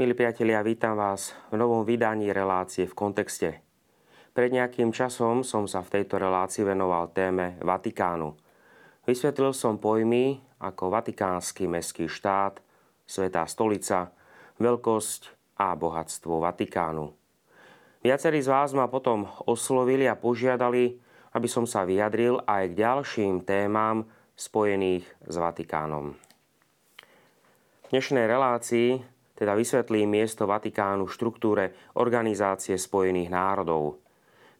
Milí priatelia, vítam vás v novom vydaní relácie v kontexte. Pred nejakým časom som sa v tejto relácii venoval téme Vatikánu. Vysvetlil som pojmy ako Vatikánsky mestský štát, Svetá stolica, veľkosť a bohatstvo Vatikánu. Viacerí z vás ma potom oslovili a požiadali, aby som sa vyjadril aj k ďalším témam spojených s Vatikánom. V dnešnej relácii teda vysvetlím miesto Vatikánu v štruktúre Organizácie spojených národov.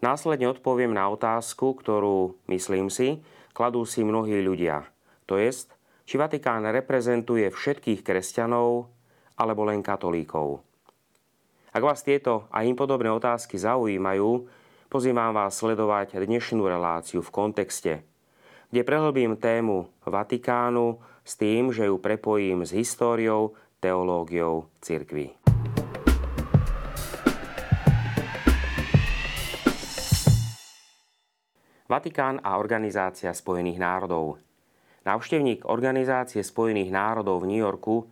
Následne odpoviem na otázku, ktorú, myslím si, kladú si mnohí ľudia. To jest, či Vatikán reprezentuje všetkých kresťanov alebo len katolíkov. Ak vás tieto a im podobné otázky zaujímajú, pozývam vás sledovať dnešnú reláciu v kontexte, kde prehlbím tému Vatikánu s tým, že ju prepojím s históriou teológiou cirkvy. Vatikán a Organizácia spojených národov. Návštevník Organizácie spojených národov v New Yorku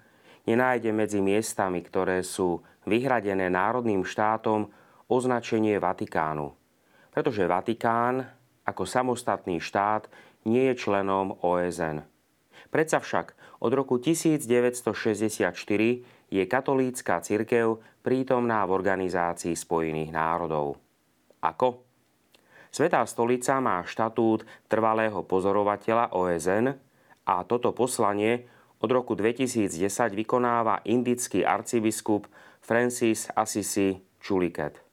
nenájde medzi miestami, ktoré sú vyhradené národným štátom, označenie Vatikánu. Pretože Vatikán ako samostatný štát nie je členom OSN. Predsa však od roku 1964 je katolícka cirkev prítomná v Organizácii spojených národov. Ako? Svetá stolica má štatút trvalého pozorovateľa OSN a toto poslanie od roku 2010 vykonáva indický arcibiskup Francis Assisi Chuliket.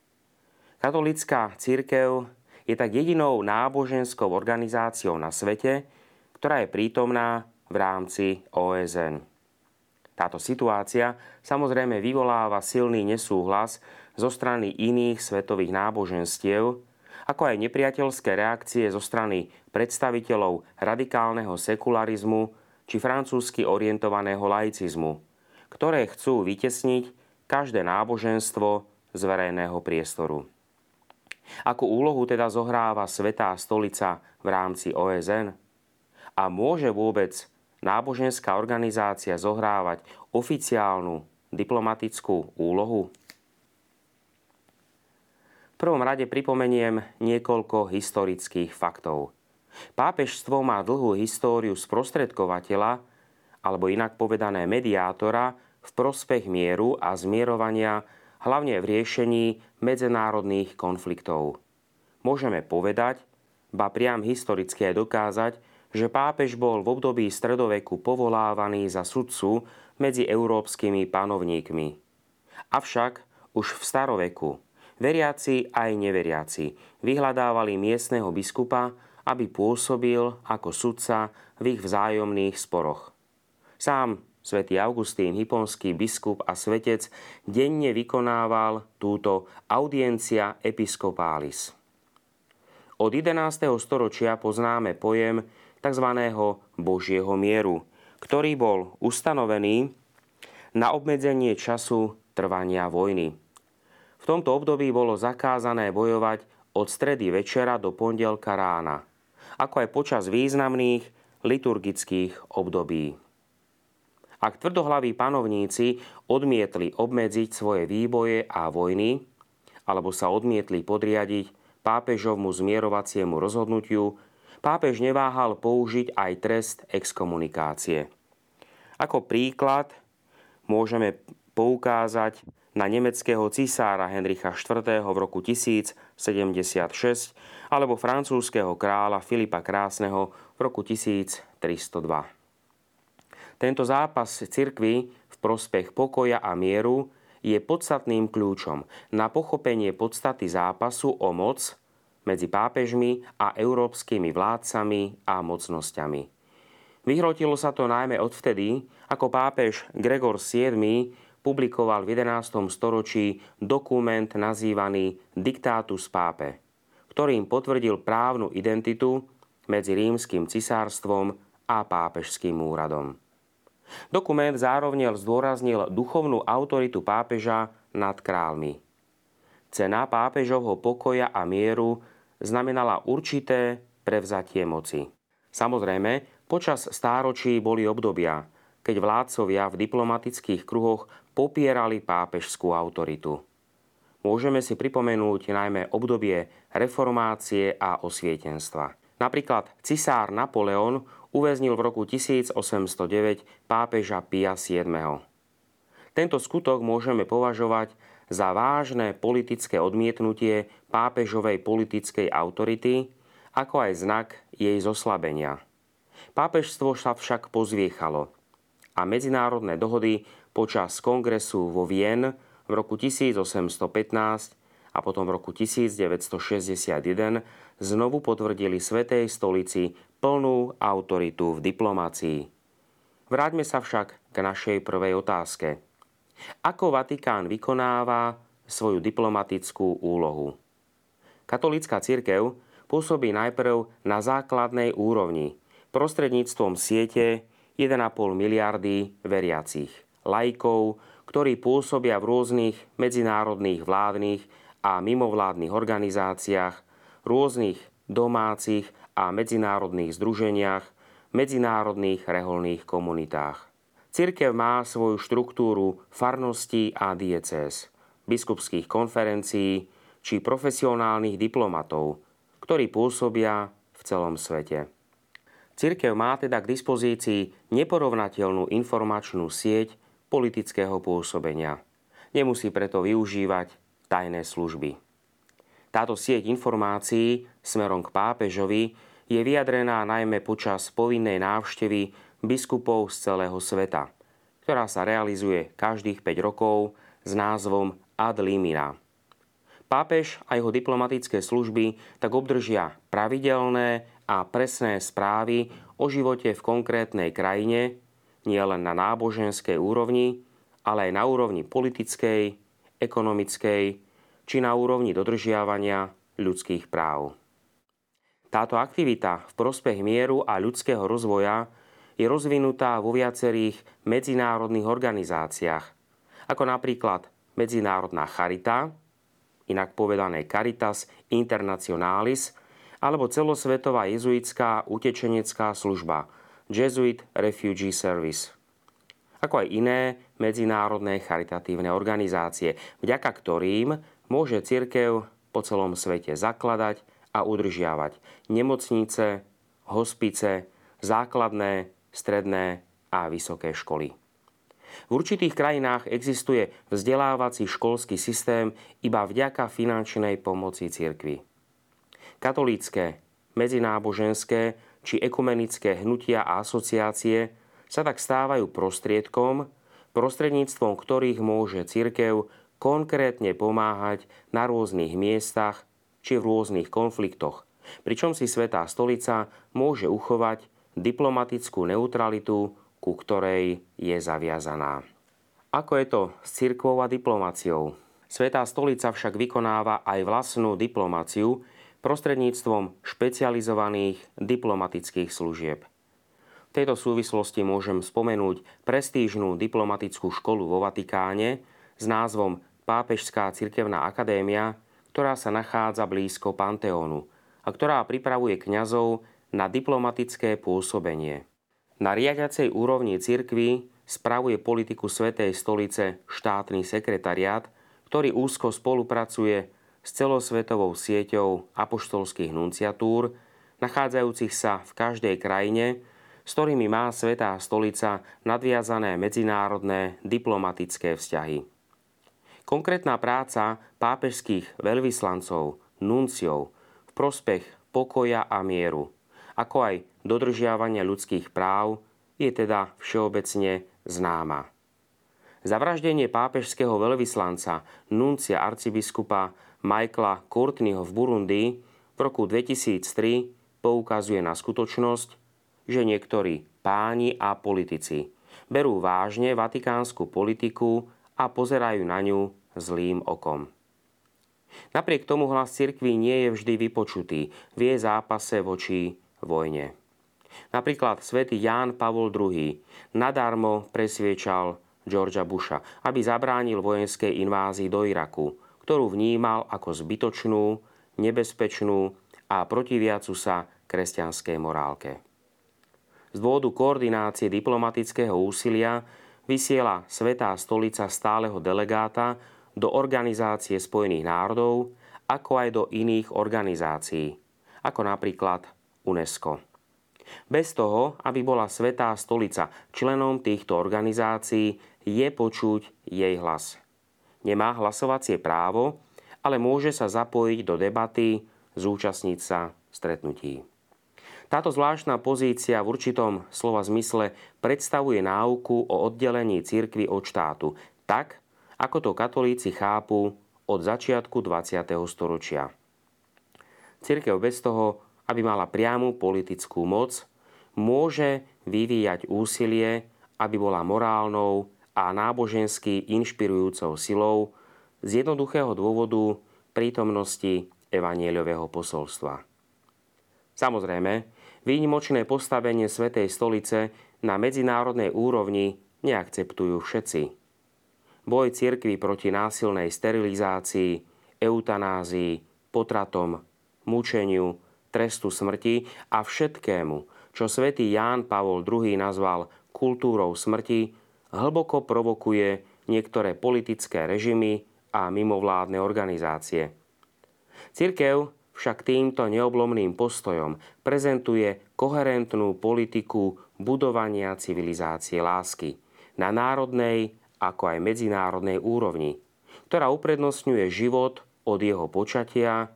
Katolická církev je tak jedinou náboženskou organizáciou na svete, ktorá je prítomná v rámci OSN. Táto situácia samozrejme vyvoláva silný nesúhlas zo strany iných svetových náboženstiev, ako aj nepriateľské reakcie zo strany predstaviteľov radikálneho sekularizmu či francúzsky orientovaného laicizmu, ktoré chcú vytesniť každé náboženstvo z verejného priestoru. Akú úlohu teda zohráva Svetá stolica v rámci OSN? A môže vôbec náboženská organizácia zohrávať oficiálnu diplomatickú úlohu? V prvom rade pripomeniem niekoľko historických faktov. Pápežstvo má dlhú históriu sprostredkovateľa, alebo inak povedané mediátora, v prospech mieru a zmierovania, hlavne v riešení medzinárodných konfliktov. Môžeme povedať, ba priam historicky aj dokázať, že pápež bol v období stredoveku povolávaný za sudcu medzi európskymi panovníkmi. Avšak už v staroveku veriaci aj neveriaci vyhľadávali miestneho biskupa, aby pôsobil ako sudca v ich vzájomných sporoch. Sám svätý Augustín, hyponský biskup a svetec denne vykonával túto audiencia episcopális. Od 11. storočia poznáme pojem tzv. Božieho mieru, ktorý bol ustanovený na obmedzenie času trvania vojny. V tomto období bolo zakázané bojovať od stredy večera do pondelka rána, ako aj počas významných liturgických období. Ak tvrdohlaví panovníci odmietli obmedziť svoje výboje a vojny, alebo sa odmietli podriadiť pápežovmu zmierovaciemu rozhodnutiu, pápež neváhal použiť aj trest exkomunikácie. Ako príklad môžeme poukázať na nemeckého cisára Henricha IV. v roku 1076 alebo francúzského kráľa Filipa Krásneho v roku 1302. Tento zápas cirkvy v prospech pokoja a mieru je podstatným kľúčom na pochopenie podstaty zápasu o moc medzi pápežmi a európskymi vládcami a mocnosťami. Vyhrotilo sa to najmä odvtedy, ako pápež Gregor VII publikoval v 11. storočí dokument nazývaný Diktátus pápe, ktorým potvrdil právnu identitu medzi rímským cisárstvom a pápežským úradom. Dokument zároveň zdôraznil duchovnú autoritu pápeža nad kráľmi. Cena pápežovho pokoja a mieru znamenala určité prevzatie moci. Samozrejme, počas stáročí boli obdobia, keď vládcovia v diplomatických kruhoch popierali pápežskú autoritu. Môžeme si pripomenúť najmä obdobie reformácie a osvietenstva. Napríklad cisár Napoleon uväznil v roku 1809 pápeža Pia VII. Tento skutok môžeme považovať za vážne politické odmietnutie pápežovej politickej autority, ako aj znak jej zoslabenia. Pápežstvo sa však pozviechalo a medzinárodné dohody počas kongresu vo Vien v roku 1815 a potom v roku 1961 znovu potvrdili Svetej stolici plnú autoritu v diplomácii. Vráťme sa však k našej prvej otázke. Ako Vatikán vykonáva svoju diplomatickú úlohu? Katolícka církev pôsobí najprv na základnej úrovni prostredníctvom siete 1,5 miliardy veriacich, lajkov, ktorí pôsobia v rôznych medzinárodných vládnych a mimovládnych organizáciách, rôznych domácich a medzinárodných združeniach, medzinárodných reholných komunitách. Cirkev má svoju štruktúru farností a diecéz, biskupských konferencií či profesionálnych diplomatov, ktorí pôsobia v celom svete. Cirkev má teda k dispozícii neporovnateľnú informačnú sieť politického pôsobenia. Nemusí preto využívať tajné služby. Táto sieť informácií smerom k pápežovi je vyjadrená najmä počas povinnej návštevy biskupov z celého sveta, ktorá sa realizuje každých 5 rokov s názvom Ad limina. Pápež a jeho diplomatické služby tak obdržia pravidelné a presné správy o živote v konkrétnej krajine, nielen na náboženskej úrovni, ale aj na úrovni politickej, ekonomickej či na úrovni dodržiavania ľudských práv. Táto aktivita v prospech mieru a ľudského rozvoja je rozvinutá vo viacerých medzinárodných organizáciách, ako napríklad Medzinárodná charita, inak povedané Caritas Internationalis, alebo celosvetová jezuitská utečenecká služba Jesuit Refugee Service ako aj iné medzinárodné charitatívne organizácie, vďaka ktorým môže cirkev po celom svete zakladať a udržiavať nemocnice, hospice, základné stredné a vysoké školy. V určitých krajinách existuje vzdelávací školský systém iba vďaka finančnej pomoci cirkvi. Katolícke, medzináboženské či ekumenické hnutia a asociácie sa tak stávajú prostriedkom, prostredníctvom ktorých môže cirkev konkrétne pomáhať na rôznych miestach či v rôznych konfliktoch, pričom si Svetá stolica môže uchovať diplomatickú neutralitu, ku ktorej je zaviazaná. Ako je to s cirkvou a diplomáciou? Svetá stolica však vykonáva aj vlastnú diplomáciu prostredníctvom špecializovaných diplomatických služieb. V tejto súvislosti môžem spomenúť prestížnú diplomatickú školu vo Vatikáne s názvom Pápežská cirkevná akadémia, ktorá sa nachádza blízko Panteónu a ktorá pripravuje kňazov na diplomatické pôsobenie. Na riadiacej úrovni cirkvy spravuje politiku Svetej stolice štátny sekretariát, ktorý úzko spolupracuje s celosvetovou sieťou apoštolských nunciatúr, nachádzajúcich sa v každej krajine, s ktorými má Svetá stolica nadviazané medzinárodné diplomatické vzťahy. Konkrétna práca pápežských veľvyslancov, nunciov v prospech pokoja a mieru – ako aj dodržiavania ľudských práv, je teda všeobecne známa. Zavraždenie pápežského veľvyslanca nuncia arcibiskupa Michaela Courtneyho v Burundi v roku 2003 poukazuje na skutočnosť, že niektorí páni a politici berú vážne vatikánsku politiku a pozerajú na ňu zlým okom. Napriek tomu hlas cirkvi nie je vždy vypočutý v jej zápase voči vojne. Napríklad svätý Ján Pavol II nadarmo presviečal Georgia Busha, aby zabránil vojenskej invázii do Iraku, ktorú vnímal ako zbytočnú, nebezpečnú a protiviacu sa kresťanskej morálke. Z dôvodu koordinácie diplomatického úsilia vysiela Svetá stolica stáleho delegáta do Organizácie spojených národov, ako aj do iných organizácií, ako napríklad UNESCO. Bez toho, aby bola Svetá stolica členom týchto organizácií, je počuť jej hlas. Nemá hlasovacie právo, ale môže sa zapojiť do debaty, zúčastniť sa stretnutí. Táto zvláštna pozícia v určitom slova zmysle predstavuje náuku o oddelení cirkvy od štátu, tak, ako to katolíci chápu od začiatku 20. storočia. Cirkev bez toho, aby mala priamu politickú moc, môže vyvíjať úsilie, aby bola morálnou a nábožensky inšpirujúcou silou z jednoduchého dôvodu prítomnosti evanieľového posolstva. Samozrejme, Výnimočné postavenie Svetej stolice na medzinárodnej úrovni neakceptujú všetci. Boj cirkvy proti násilnej sterilizácii, eutanázii, potratom, mučeniu, trestu smrti a všetkému, čo svätý Ján Pavol II nazval kultúrou smrti, hlboko provokuje niektoré politické režimy a mimovládne organizácie. Cirkev však týmto neoblomným postojom prezentuje koherentnú politiku budovania civilizácie lásky na národnej ako aj medzinárodnej úrovni, ktorá uprednostňuje život od jeho počatia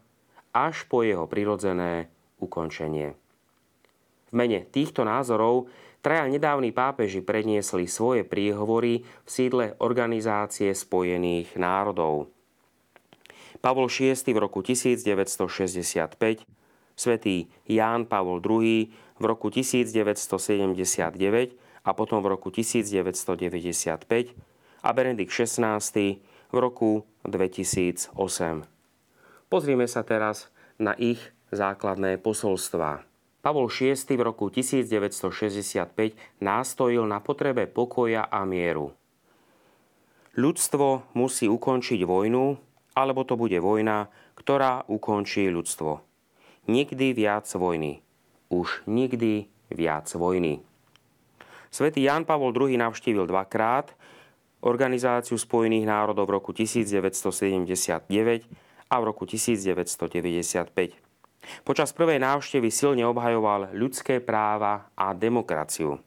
až po jeho prirodzené ukončenie. V mene týchto názorov traja nedávni pápeži predniesli svoje príhovory v sídle Organizácie spojených národov – Pavol VI v roku 1965, svätý Ján Pavol II v roku 1979 a potom v roku 1995 a Benedikt XVI v roku 2008. Pozrime sa teraz na ich základné posolstvá. Pavol VI v roku 1965 nástojil na potrebe pokoja a mieru. Ľudstvo musí ukončiť vojnu alebo to bude vojna, ktorá ukončí ľudstvo. Nikdy viac vojny. Už nikdy viac vojny. Svetý Jan Pavol II navštívil dvakrát Organizáciu spojených národov v roku 1979 a v roku 1995. Počas prvej návštevy silne obhajoval ľudské práva a demokraciu.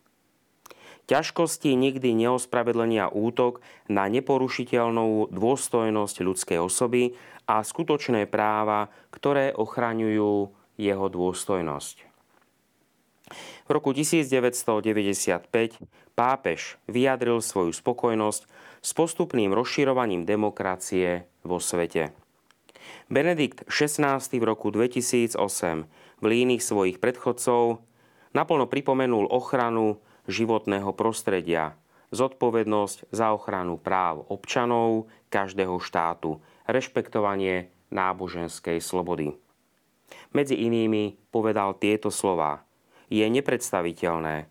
Ťažkosti nikdy neospravedlenia útok na neporušiteľnú dôstojnosť ľudskej osoby a skutočné práva, ktoré ochraňujú jeho dôstojnosť. V roku 1995 pápež vyjadril svoju spokojnosť s postupným rozširovaním demokracie vo svete. Benedikt XVI v roku 2008 v línii svojich predchodcov naplno pripomenul ochranu životného prostredia, zodpovednosť za ochranu práv občanov každého štátu, rešpektovanie náboženskej slobody. Medzi inými povedal tieto slova. Je nepredstaviteľné,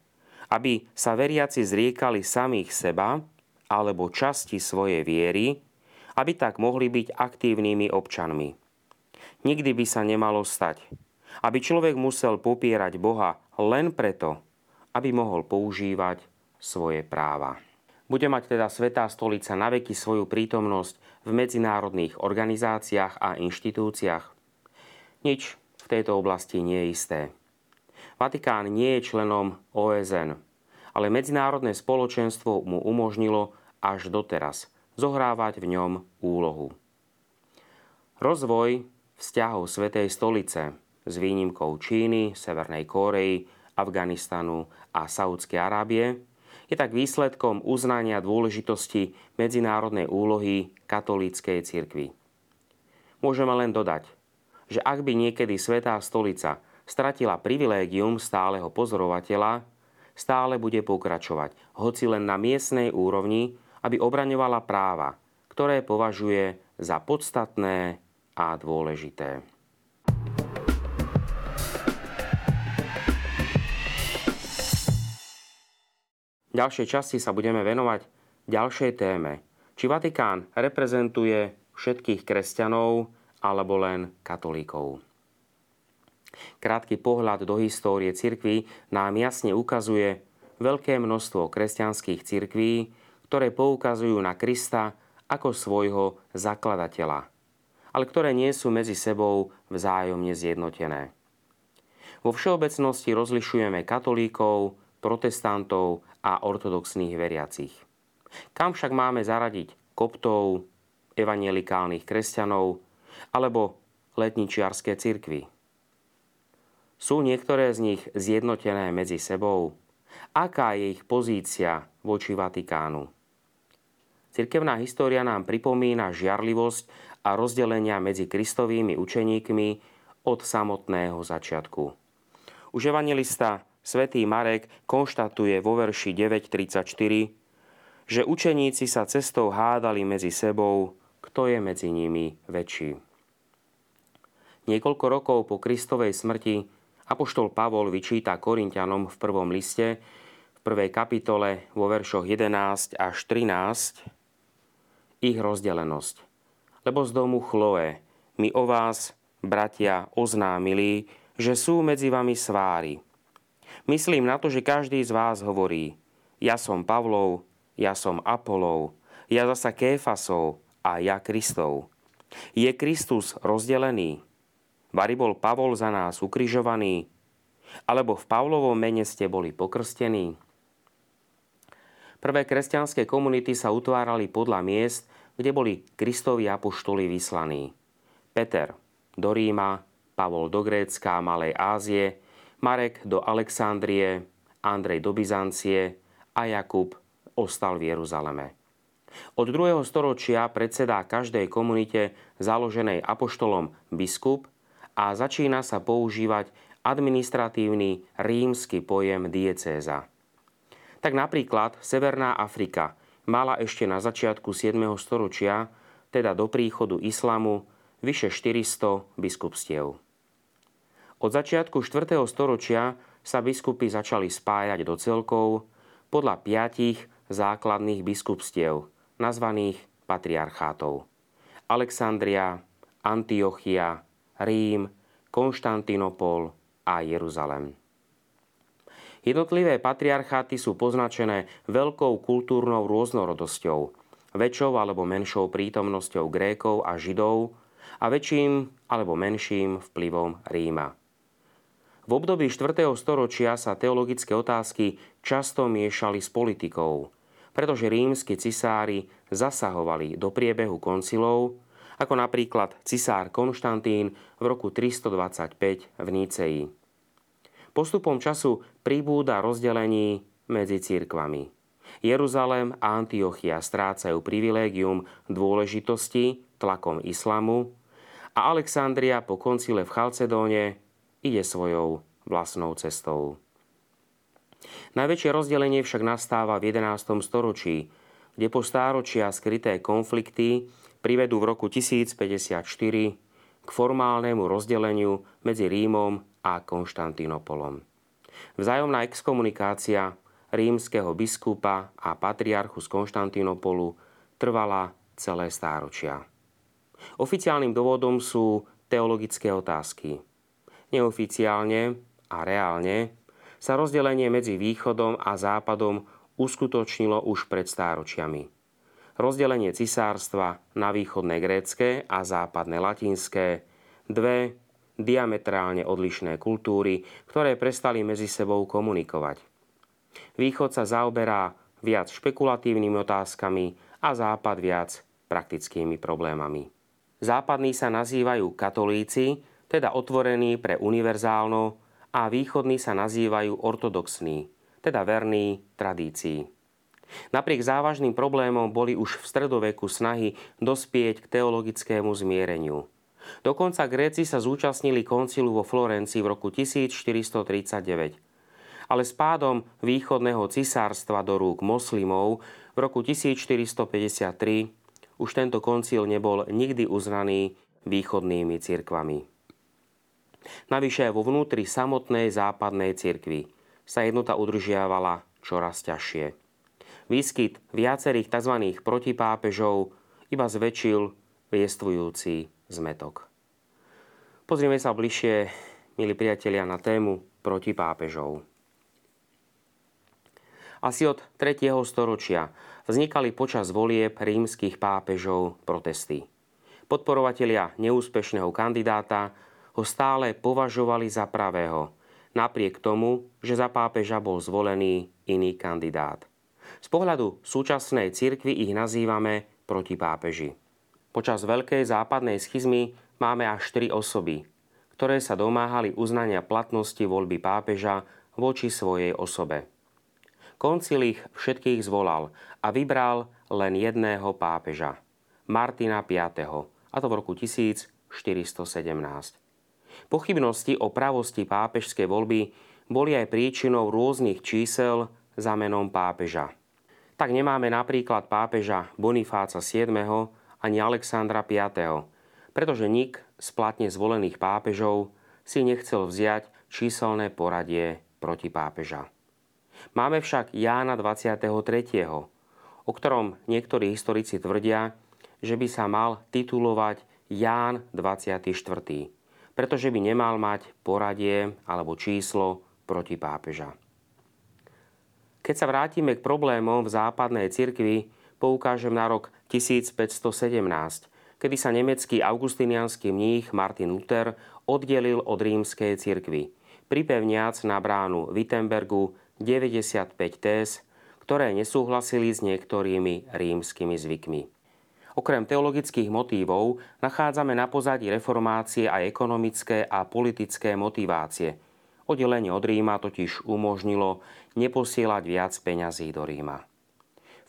aby sa veriaci zriekali samých seba alebo časti svojej viery, aby tak mohli byť aktívnymi občanmi. Nikdy by sa nemalo stať, aby človek musel popierať Boha len preto, aby mohol používať svoje práva. Bude mať teda Svetá stolica na veky svoju prítomnosť v medzinárodných organizáciách a inštitúciách? Nič v tejto oblasti nie je isté. Vatikán nie je členom OSN, ale medzinárodné spoločenstvo mu umožnilo až doteraz zohrávať v ňom úlohu. Rozvoj vzťahov Svetej stolice s výnimkou Číny, Severnej Kórei Afganistanu a Saudskej Arábie, je tak výsledkom uznania dôležitosti medzinárodnej úlohy katolíckej cirkvi. Môžeme len dodať, že ak by niekedy Svetá stolica stratila privilégium stáleho pozorovateľa, stále bude pokračovať, hoci len na miestnej úrovni, aby obraňovala práva, ktoré považuje za podstatné a dôležité. V ďalšej časti sa budeme venovať ďalšej téme. Či Vatikán reprezentuje všetkých kresťanov alebo len katolíkov. Krátky pohľad do histórie cirkví nám jasne ukazuje veľké množstvo kresťanských cirkví, ktoré poukazujú na Krista ako svojho zakladateľa, ale ktoré nie sú medzi sebou vzájomne zjednotené. Vo všeobecnosti rozlišujeme katolíkov, protestantov a ortodoxných veriacich. Kam však máme zaradiť koptov, evangelikálnych kresťanov alebo letničiarské cirkvy? Sú niektoré z nich zjednotené medzi sebou? Aká je ich pozícia voči Vatikánu? Cirkevná história nám pripomína žiarlivosť a rozdelenia medzi kristovými učeníkmi od samotného začiatku. Už evangelista svätý Marek konštatuje vo verši 9.34, že učeníci sa cestou hádali medzi sebou, kto je medzi nimi väčší. Niekoľko rokov po Kristovej smrti Apoštol Pavol vyčíta Korintianom v prvom liste, v prvej kapitole vo veršoch 11 až 13, ich rozdelenosť. Lebo z domu Chloe mi o vás, bratia, oznámili, že sú medzi vami svári. Myslím na to, že každý z vás hovorí, ja som Pavlov, ja som Apolov, ja zasa Kéfasov a ja Kristov. Je Kristus rozdelený? Vary bol Pavol za nás ukrižovaný? Alebo v Pavlovom mene ste boli pokrstení? Prvé kresťanské komunity sa utvárali podľa miest, kde boli Kristovi apoštoli vyslaní. Peter do Ríma, Pavol do Grécka a Malej Ázie, Marek do Alexandrie, Andrej do Byzancie a Jakub ostal v Jeruzaleme. Od 2. storočia predsedá každej komunite založenej apoštolom biskup a začína sa používať administratívny rímsky pojem diecéza. Tak napríklad Severná Afrika mala ešte na začiatku 7. storočia, teda do príchodu islamu, vyše 400 biskupstiev. Od začiatku 4. storočia sa biskupy začali spájať do celkov podľa piatich základných biskupstiev, nazvaných patriarchátov. Alexandria, Antiochia, Rím, Konštantinopol a Jeruzalem. Jednotlivé patriarcháty sú poznačené veľkou kultúrnou rôznorodosťou, väčšou alebo menšou prítomnosťou Grékov a Židov a väčším alebo menším vplyvom Ríma. V období 4. storočia sa teologické otázky často miešali s politikou, pretože rímsky cisári zasahovali do priebehu koncilov ako napríklad cisár Konštantín v roku 325 v Níceji. Postupom času pribúda rozdelení medzi církvami. Jeruzalém a Antiochia strácajú privilégium dôležitosti tlakom islamu a Alexandria po koncile v Chalcedóne ide svojou vlastnou cestou. Najväčšie rozdelenie však nastáva v 11. storočí, kde po stáročia skryté konflikty privedú v roku 1054 k formálnemu rozdeleniu medzi Rímom a Konštantinopolom. Vzájomná exkomunikácia rímskeho biskupa a patriarchu z Konštantinopolu trvala celé stáročia. Oficiálnym dôvodom sú teologické otázky. Neoficiálne a reálne sa rozdelenie medzi východom a západom uskutočnilo už pred stáročiami rozdelenie cisárstva na východné grécké a západné latinské, dve diametrálne odlišné kultúry, ktoré prestali medzi sebou komunikovať. Východ sa zaoberá viac špekulatívnymi otázkami a západ viac praktickými problémami. Západní sa nazývajú katolíci, teda otvorení pre univerzálno, a východní sa nazývajú ortodoxní, teda verní tradícii. Napriek závažným problémom boli už v stredoveku snahy dospieť k teologickému zmiereniu. Dokonca Gréci sa zúčastnili koncilu vo Florencii v roku 1439. Ale s pádom východného cisárstva do rúk moslimov v roku 1453 už tento koncil nebol nikdy uznaný východnými cirkvami. Navyše vo vnútri samotnej západnej cirkvi sa jednota udržiavala čoraz ťažšie. Výskyt viacerých tzv. protipápežov iba zväčšil viestvujúci zmetok. Pozrieme sa bližšie milí priatelia, na tému proti pápežov. Asi od 3. storočia vznikali počas volieb rímskych pápežov protesty. Podporovatelia neúspešného kandidáta ho stále považovali za pravého, napriek tomu, že za pápeža bol zvolený iný kandidát. Z pohľadu súčasnej cirkvi ich nazývame proti pápeži. Počas Veľkej západnej schizmy máme až tri osoby, ktoré sa domáhali uznania platnosti voľby pápeža voči svojej osobe. Koncil ich všetkých zvolal a vybral len jedného pápeža, Martina V. a to v roku 1417. Pochybnosti o pravosti pápežskej voľby boli aj príčinou rôznych čísel za menom pápeža. Tak nemáme napríklad pápeža Bonifáca VII ani Alexandra V., pretože nik z platne zvolených pápežov si nechcel vziať číselné poradie proti pápeža. Máme však Jána 23., o ktorom niektorí historici tvrdia, že by sa mal titulovať Ján 24., pretože by nemal mať poradie alebo číslo proti pápeža. Keď sa vrátime k problémom v západnej cirkvi, poukážem na rok 1517, kedy sa nemecký augustinianský mních Martin Luther oddelil od rímskej cirkvy, pripevniac na bránu Wittenbergu 95 téz, ktoré nesúhlasili s niektorými rímskymi zvykmi. Okrem teologických motívov nachádzame na pozadí reformácie aj ekonomické a politické motivácie. Oddelenie od Ríma totiž umožnilo neposielať viac peňazí do Ríma.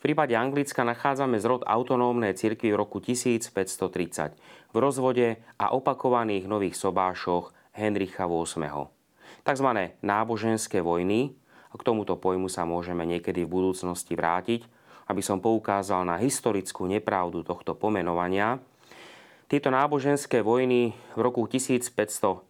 V prípade Anglicka nachádzame zrod autonómnej cirkvi v roku 1530 v rozvode a opakovaných nových sobášoch Henricha VIII. Takzvané náboženské vojny k tomuto pojmu sa môžeme niekedy v budúcnosti vrátiť, aby som poukázal na historickú nepravdu tohto pomenovania. Tieto náboženské vojny v roku 1550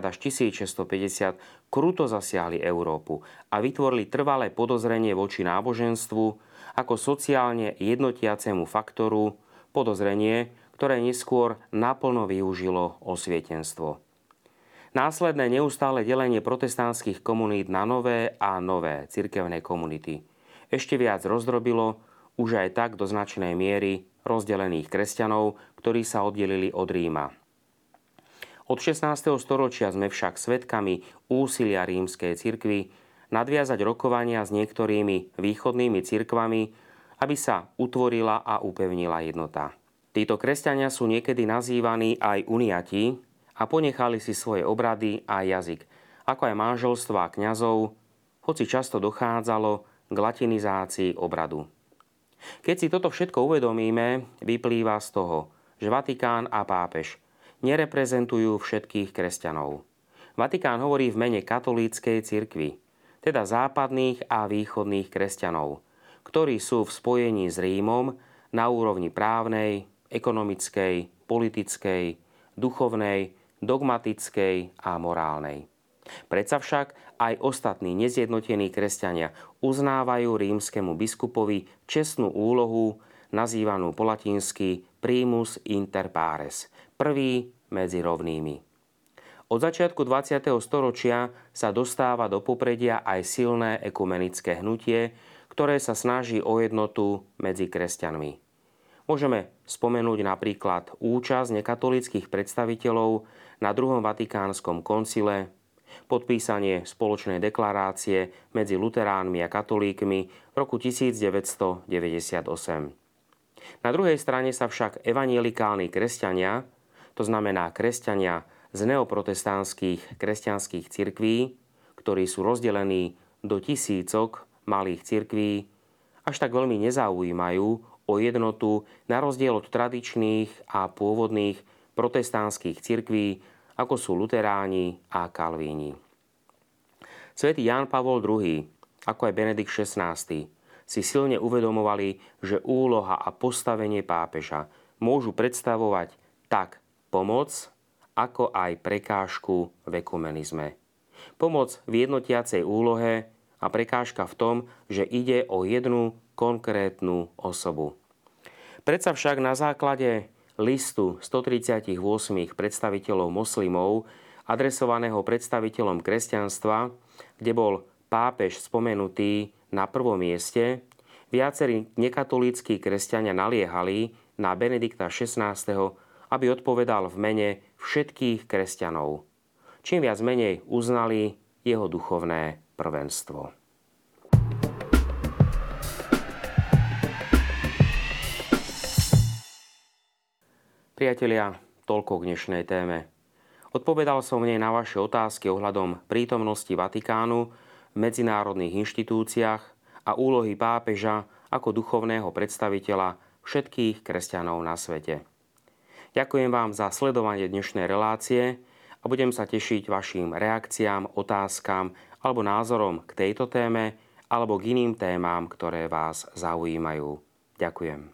až 1650 kruto zasiahli Európu a vytvorili trvalé podozrenie voči náboženstvu ako sociálne jednotiacemu faktoru, podozrenie, ktoré neskôr naplno využilo osvietenstvo. Následné neustále delenie protestantských komunít na nové a nové cirkevné komunity ešte viac rozdrobilo už aj tak do značnej miery rozdelených kresťanov, ktorí sa oddelili od Ríma. Od 16. storočia sme však svedkami úsilia rímskej cirkvy nadviazať rokovania s niektorými východnými cirkvami, aby sa utvorila a upevnila jednota. Títo kresťania sú niekedy nazývaní aj uniati, a ponechali si svoje obrady a jazyk, ako aj manželstva kňazov, hoci často dochádzalo k latinizácii obradu. Keď si toto všetko uvedomíme, vyplýva z toho, že Vatikán a pápež nereprezentujú všetkých kresťanov. Vatikán hovorí v mene katolíckej cirkvi, teda západných a východných kresťanov, ktorí sú v spojení s Rímom na úrovni právnej, ekonomickej, politickej, duchovnej dogmatickej a morálnej. Predsa však aj ostatní nezjednotení kresťania uznávajú rímskemu biskupovi čestnú úlohu, nazývanú po latinsky primus inter pares, prvý medzi rovnými. Od začiatku 20. storočia sa dostáva do popredia aj silné ekumenické hnutie, ktoré sa snaží o jednotu medzi kresťanmi. Môžeme spomenúť napríklad účasť nekatolických predstaviteľov na druhom Vatikánskom koncile, podpísanie spoločnej deklarácie medzi luteránmi a katolíkmi v roku 1998. Na druhej strane sa však evanielikálni kresťania, to znamená kresťania z neoprotestantských kresťanských cirkví, ktorí sú rozdelení do tisícok malých cirkví, až tak veľmi nezaujímajú o jednotu na rozdiel od tradičných a pôvodných protestantských cirkví, ako sú luteráni a kalvíni. Svetý Ján Pavol II, ako aj Benedikt XVI, si silne uvedomovali, že úloha a postavenie pápeža môžu predstavovať tak pomoc, ako aj prekážku v ekumenizme. Pomoc v jednotiacej úlohe a prekážka v tom, že ide o jednu konkrétnu osobu. Predsa však na základe listu 138 predstaviteľov moslimov adresovaného predstaviteľom kresťanstva, kde bol pápež spomenutý na prvom mieste, viacerí nekatolíckí kresťania naliehali na Benedikta XVI, aby odpovedal v mene všetkých kresťanov. Čím viac menej uznali jeho duchovné prvenstvo. Priatelia, toľko k dnešnej téme. Odpovedal som v nej na vaše otázky ohľadom prítomnosti Vatikánu v medzinárodných inštitúciách a úlohy pápeža ako duchovného predstaviteľa všetkých kresťanov na svete. Ďakujem vám za sledovanie dnešnej relácie a budem sa tešiť vašim reakciám, otázkam alebo názorom k tejto téme alebo k iným témam, ktoré vás zaujímajú. Ďakujem.